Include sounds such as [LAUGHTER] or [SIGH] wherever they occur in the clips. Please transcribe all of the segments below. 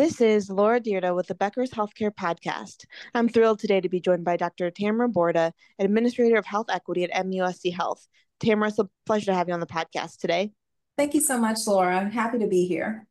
This is Laura Dyrda with the Becker's Healthcare Podcast. I'm thrilled today to be joined by Dr. Tamara Bourda, Administrator of Health Equity at MUSC Health. Tamara, it's a pleasure to have you on the podcast today. Thank you so much, Laura. I'm happy to be here.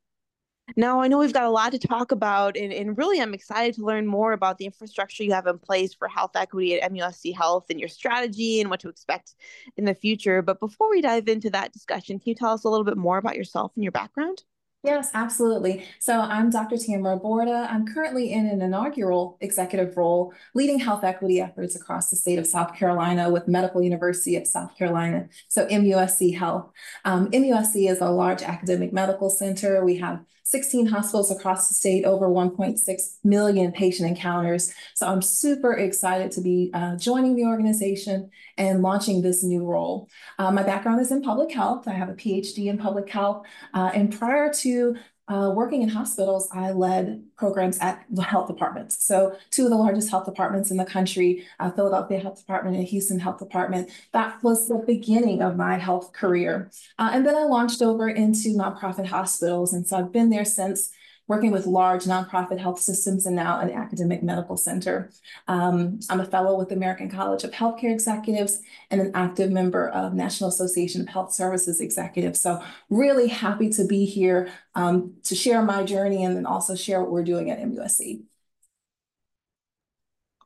Now, I know we've got a lot to talk about, and, and really I'm excited to learn more about the infrastructure you have in place for health equity at MUSC Health and your strategy and what to expect in the future. But before we dive into that discussion, can you tell us a little bit more about yourself and your background? Yes, absolutely. So I'm Dr. Tamara Bourda. I'm currently in an inaugural executive role leading health equity efforts across the state of South Carolina with Medical University of South Carolina, so MUSC Health. Um, MUSC is a large academic medical center. We have 16 hospitals across the state, over 1.6 million patient encounters. So I'm super excited to be uh, joining the organization and launching this new role. Uh, my background is in public health. I have a PhD in public health. Uh, and prior to uh, working in hospitals, I led programs at the health departments. So two of the largest health departments in the country, uh, Philadelphia Health Department and Houston Health Department. That was the beginning of my health career. Uh, and then I launched over into nonprofit hospitals. And so I've been there since working with large nonprofit health systems and now an academic medical center. Um, I'm a fellow with the American College of Healthcare Executives and an active member of National Association of Health Services Executives. So really happy to be here um, to share my journey and then also share what we're doing at MUSC.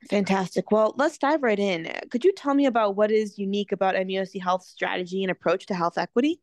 Fantastic. Well, let's dive right in. Could you tell me about what is unique about MUSC Health's strategy and approach to health equity?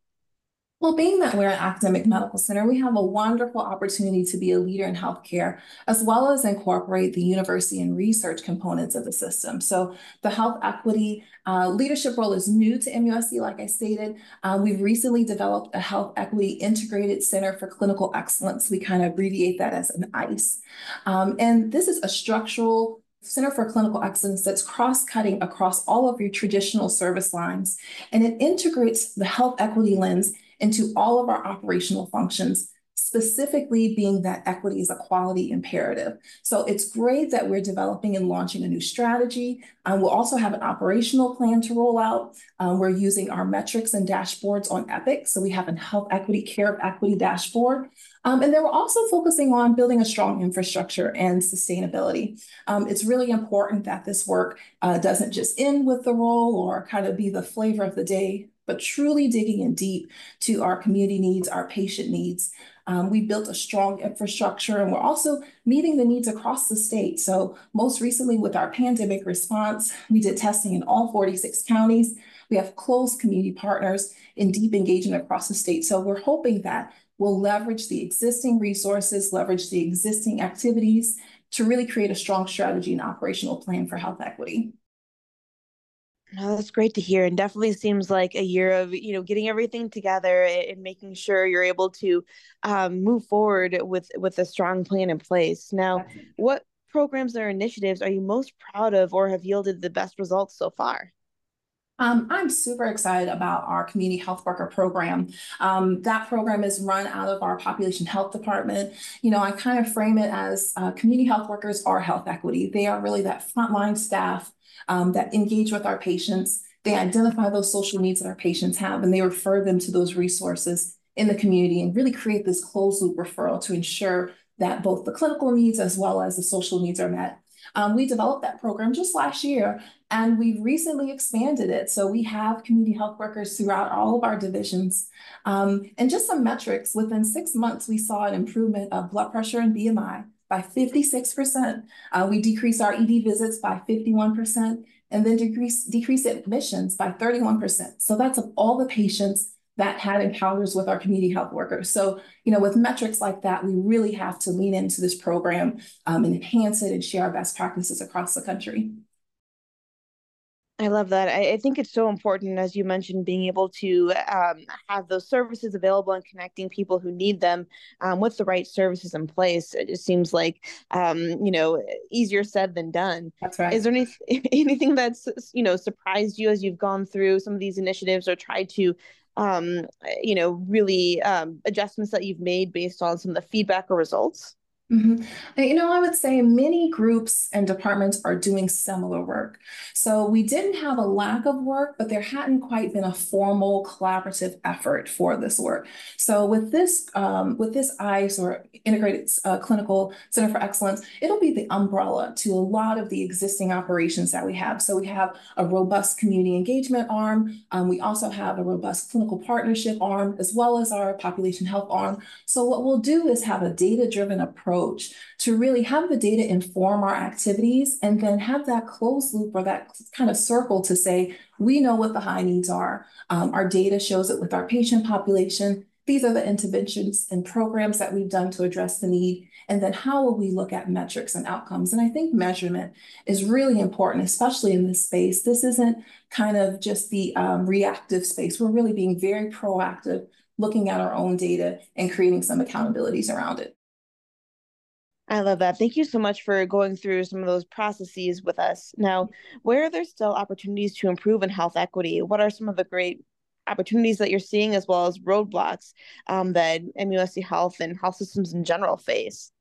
Well, being that we're an academic medical center, we have a wonderful opportunity to be a leader in healthcare, as well as incorporate the university and research components of the system. So the health equity uh, leadership role is new to MUSC, like I stated. Uh, we've recently developed a health equity integrated center for clinical excellence. We kind of abbreviate that as an ICE. Um, and this is a structural Center for Clinical Excellence that's cross-cutting across all of your traditional service lines, and it integrates the health equity lens into all of our operational functions, specifically being that equity is a quality imperative. So it's great that we're developing and launching a new strategy. Um, we'll also have an operational plan to roll out. Um, we're using our metrics and dashboards on Epic. So we have a health equity, care of equity dashboard. Um, and then we're also focusing on building a strong infrastructure and sustainability. Um, it's really important that this work uh, doesn't just end with the role or kind of be the flavor of the day but truly digging in deep to our community needs, our patient needs. Um, we built a strong infrastructure and we're also meeting the needs across the state. So most recently with our pandemic response, we did testing in all 46 counties. We have close community partners in deep engagement across the state. So we're hoping that we'll leverage the existing resources, leverage the existing activities to really create a strong strategy and operational plan for health equity. No, that's great to hear, and definitely seems like a year of you know getting everything together and making sure you're able to um, move forward with with a strong plan in place. Now, what programs or initiatives are you most proud of, or have yielded the best results so far? Um, I'm super excited about our community health worker program. Um, that program is run out of our population health department. You know, I kind of frame it as uh, community health workers are health equity. They are really that frontline staff um, that engage with our patients. They identify those social needs that our patients have and they refer them to those resources in the community and really create this closed loop referral to ensure that both the clinical needs as well as the social needs are met. Um, we developed that program just last year and we've recently expanded it. So we have community health workers throughout all of our divisions. Um, and just some metrics, within six months, we saw an improvement of blood pressure and BMI by 56%. Uh, we decreased our ED visits by 51% and then decrease, decrease admissions by 31%. So that's of all the patients that had encounters with our community health workers. So, you know, with metrics like that, we really have to lean into this program um, and enhance it and share our best practices across the country. I love that. I, I, think it's so important, as you mentioned, being able to um, have those services available and connecting people who need them um, with the right services in place. It just seems like, um, you know, easier said than done. That's right. Is there any, [LAUGHS] anything that's, you know, surprised you as you've gone through some of these initiatives or tried to, um, you know, really um, adjustments that you've made based on some of the feedback or results? Mm-hmm. You know, I would say many groups and departments are doing similar work. So we didn't have a lack of work, but there hadn't quite been a formal collaborative effort for this work. So with this, um, with this ICE or Integrated uh, Clinical Center for Excellence, it'll be the umbrella to a lot of the existing operations that we have. So we have a robust community engagement arm. Um, we also have a robust clinical partnership arm, as well as our population health arm. So what we'll do is have a data-driven approach approach to really have the data inform our activities and then have that closed loop or that kind of circle to say, we know what the high needs are. Um, our data shows it with our patient population. These are the interventions and programs that we've done to address the need. And then how will we look at metrics and outcomes? And I think measurement is really important, especially in this space. This isn't kind of just the um, reactive space. We're really being very proactive, looking at our own data and creating some accountabilities around it. I love that. Thank you so much for going through some of those processes with us. Now, where are there still opportunities to improve in health equity? What are some of the great opportunities that you're seeing, as well as roadblocks um, that MUSC Health and health systems in general face?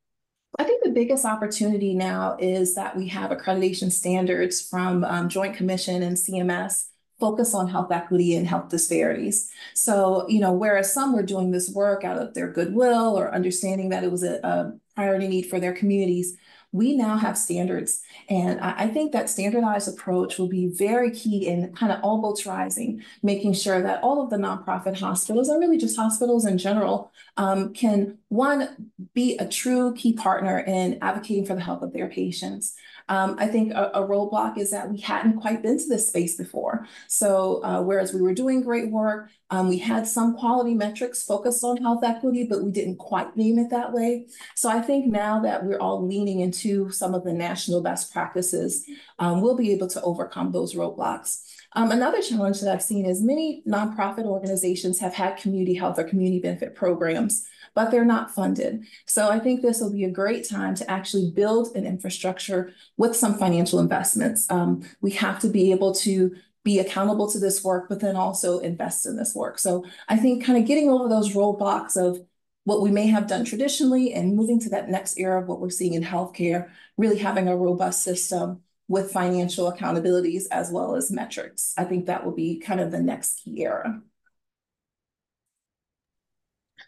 I think the biggest opportunity now is that we have accreditation standards from um, Joint Commission and CMS focus on health equity and health disparities. So, you know, whereas some were doing this work out of their goodwill or understanding that it was a, a priority need for their communities, we now have standards. And I, I, think that standardized approach will be very key in kind of all boats rising, making sure that all of the nonprofit hospitals, and really just hospitals in general, um, can one, be a true key partner in advocating for the health of their patients. Um, I think a, a, roadblock is that we hadn't quite been to this space before. So uh, whereas we were doing great work, um, we had some quality metrics focused on health equity, but we didn't quite name it that way. So I think now that we're all leaning into some of the national best practices, um, we'll be able to overcome those roadblocks. Um, another challenge that I've seen is many nonprofit organizations have had community health or community benefit programs but they're not funded. So I think this will be a great time to actually build an infrastructure with some financial investments. Um, we have to be able to be accountable to this work, but then also invest in this work. So I think kind of getting over those roadblocks of what we may have done traditionally and moving to that next era of what we're seeing in healthcare, really having a robust system with financial accountabilities as well as metrics. I think that will be kind of the next key era.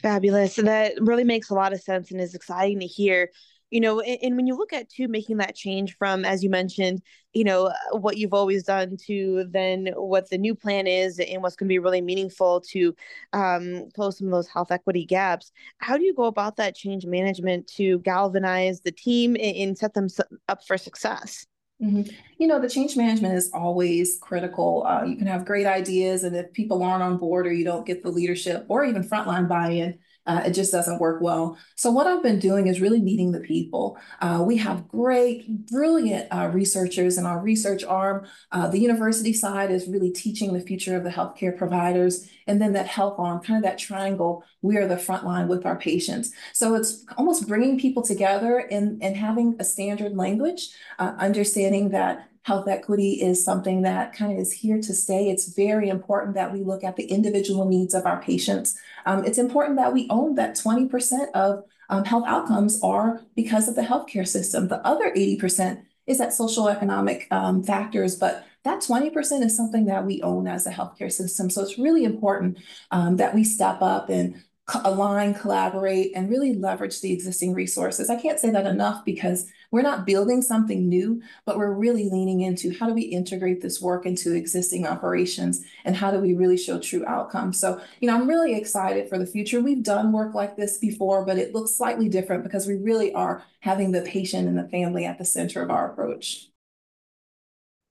Fabulous. And that really makes a lot of sense and is exciting to hear. You know, and, and when you look at too making that change from, as you mentioned, you know, uh, what you've always done to then what the new plan is and what's going to be really meaningful to um, close some of those health equity gaps. How do you go about that change management to galvanize the team and, and set them up for success? Mm-hmm. You know, the change management is always critical. Uh, you can have great ideas, and if people aren't on board or you don't get the leadership or even frontline buy in, uh, it just doesn't work well. So what I've been doing is really meeting the people. Uh, we have great, brilliant uh, researchers in our research arm. Uh, the university side is really teaching the future of the healthcare providers. And then that health arm, kind of that triangle, we are the front line with our patients. So it's almost bringing people together and, and having a standard language, uh, understanding that health equity is something that kind of is here to stay. It's very important that we look at the individual needs of our patients. Um, it's important that we own that 20% of um, health outcomes are because of the healthcare system. The other 80% is that social economic um, factors, but that 20% is something that we own as a healthcare system. So it's really important um, that we step up and align, collaborate, and really leverage the existing resources. I can't say that enough because we're not building something new, but we're really leaning into how do we integrate this work into existing operations and how do we really show true outcomes. So, you know, I'm really excited for the future. We've done work like this before, but it looks slightly different because we really are having the patient and the family at the center of our approach.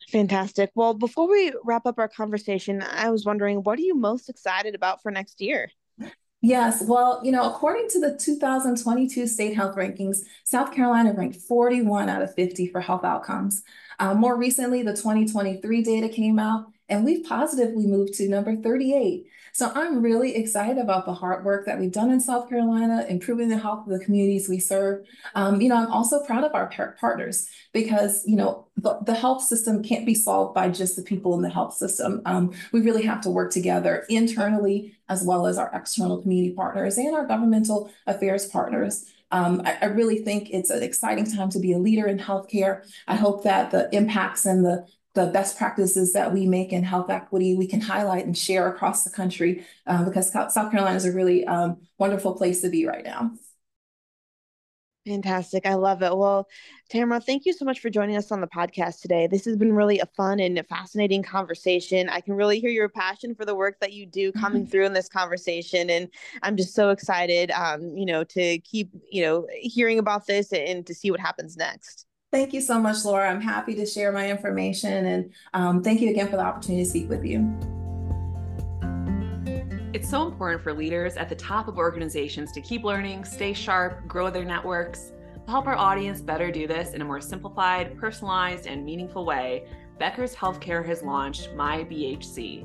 Fantastic. Well, before we wrap up our conversation, I was wondering, what are you most excited about for next year? Yes, well, you know, according to the 2022 state health rankings, South Carolina ranked 41 out of 50 for health outcomes. Uh, more recently, the 2023 data came out, and we've positively moved to number 38. So I'm really excited about the hard work that we've done in South Carolina, improving the health of the communities we serve. Um, you know, I'm also proud of our partners because, you know, the, the, health system can't be solved by just the people in the health system. Um, we really have to work together internally as well as our external community partners and our governmental affairs partners Um, I, I, really think it's an exciting time to be a leader in healthcare. I hope that the impacts and the the best practices that we make in health equity we can highlight and share across the country uh, because South Carolina is a really um, wonderful place to be right now. Fantastic. I love it. Well, Tamara, thank you so much for joining us on the podcast today. This has been really a fun and fascinating conversation. I can really hear your passion for the work that you do coming mm-hmm. through in this conversation. And I'm just so excited, um, you know, to keep, you know, hearing about this and to see what happens next. Thank you so much, Laura. I'm happy to share my information. And um, thank you again for the opportunity to speak with you. It's so important for leaders at the top of organizations to keep learning, stay sharp, grow their networks. To help our audience better do this in a more simplified, personalized, and meaningful way, Becker's Healthcare has launched My BHC.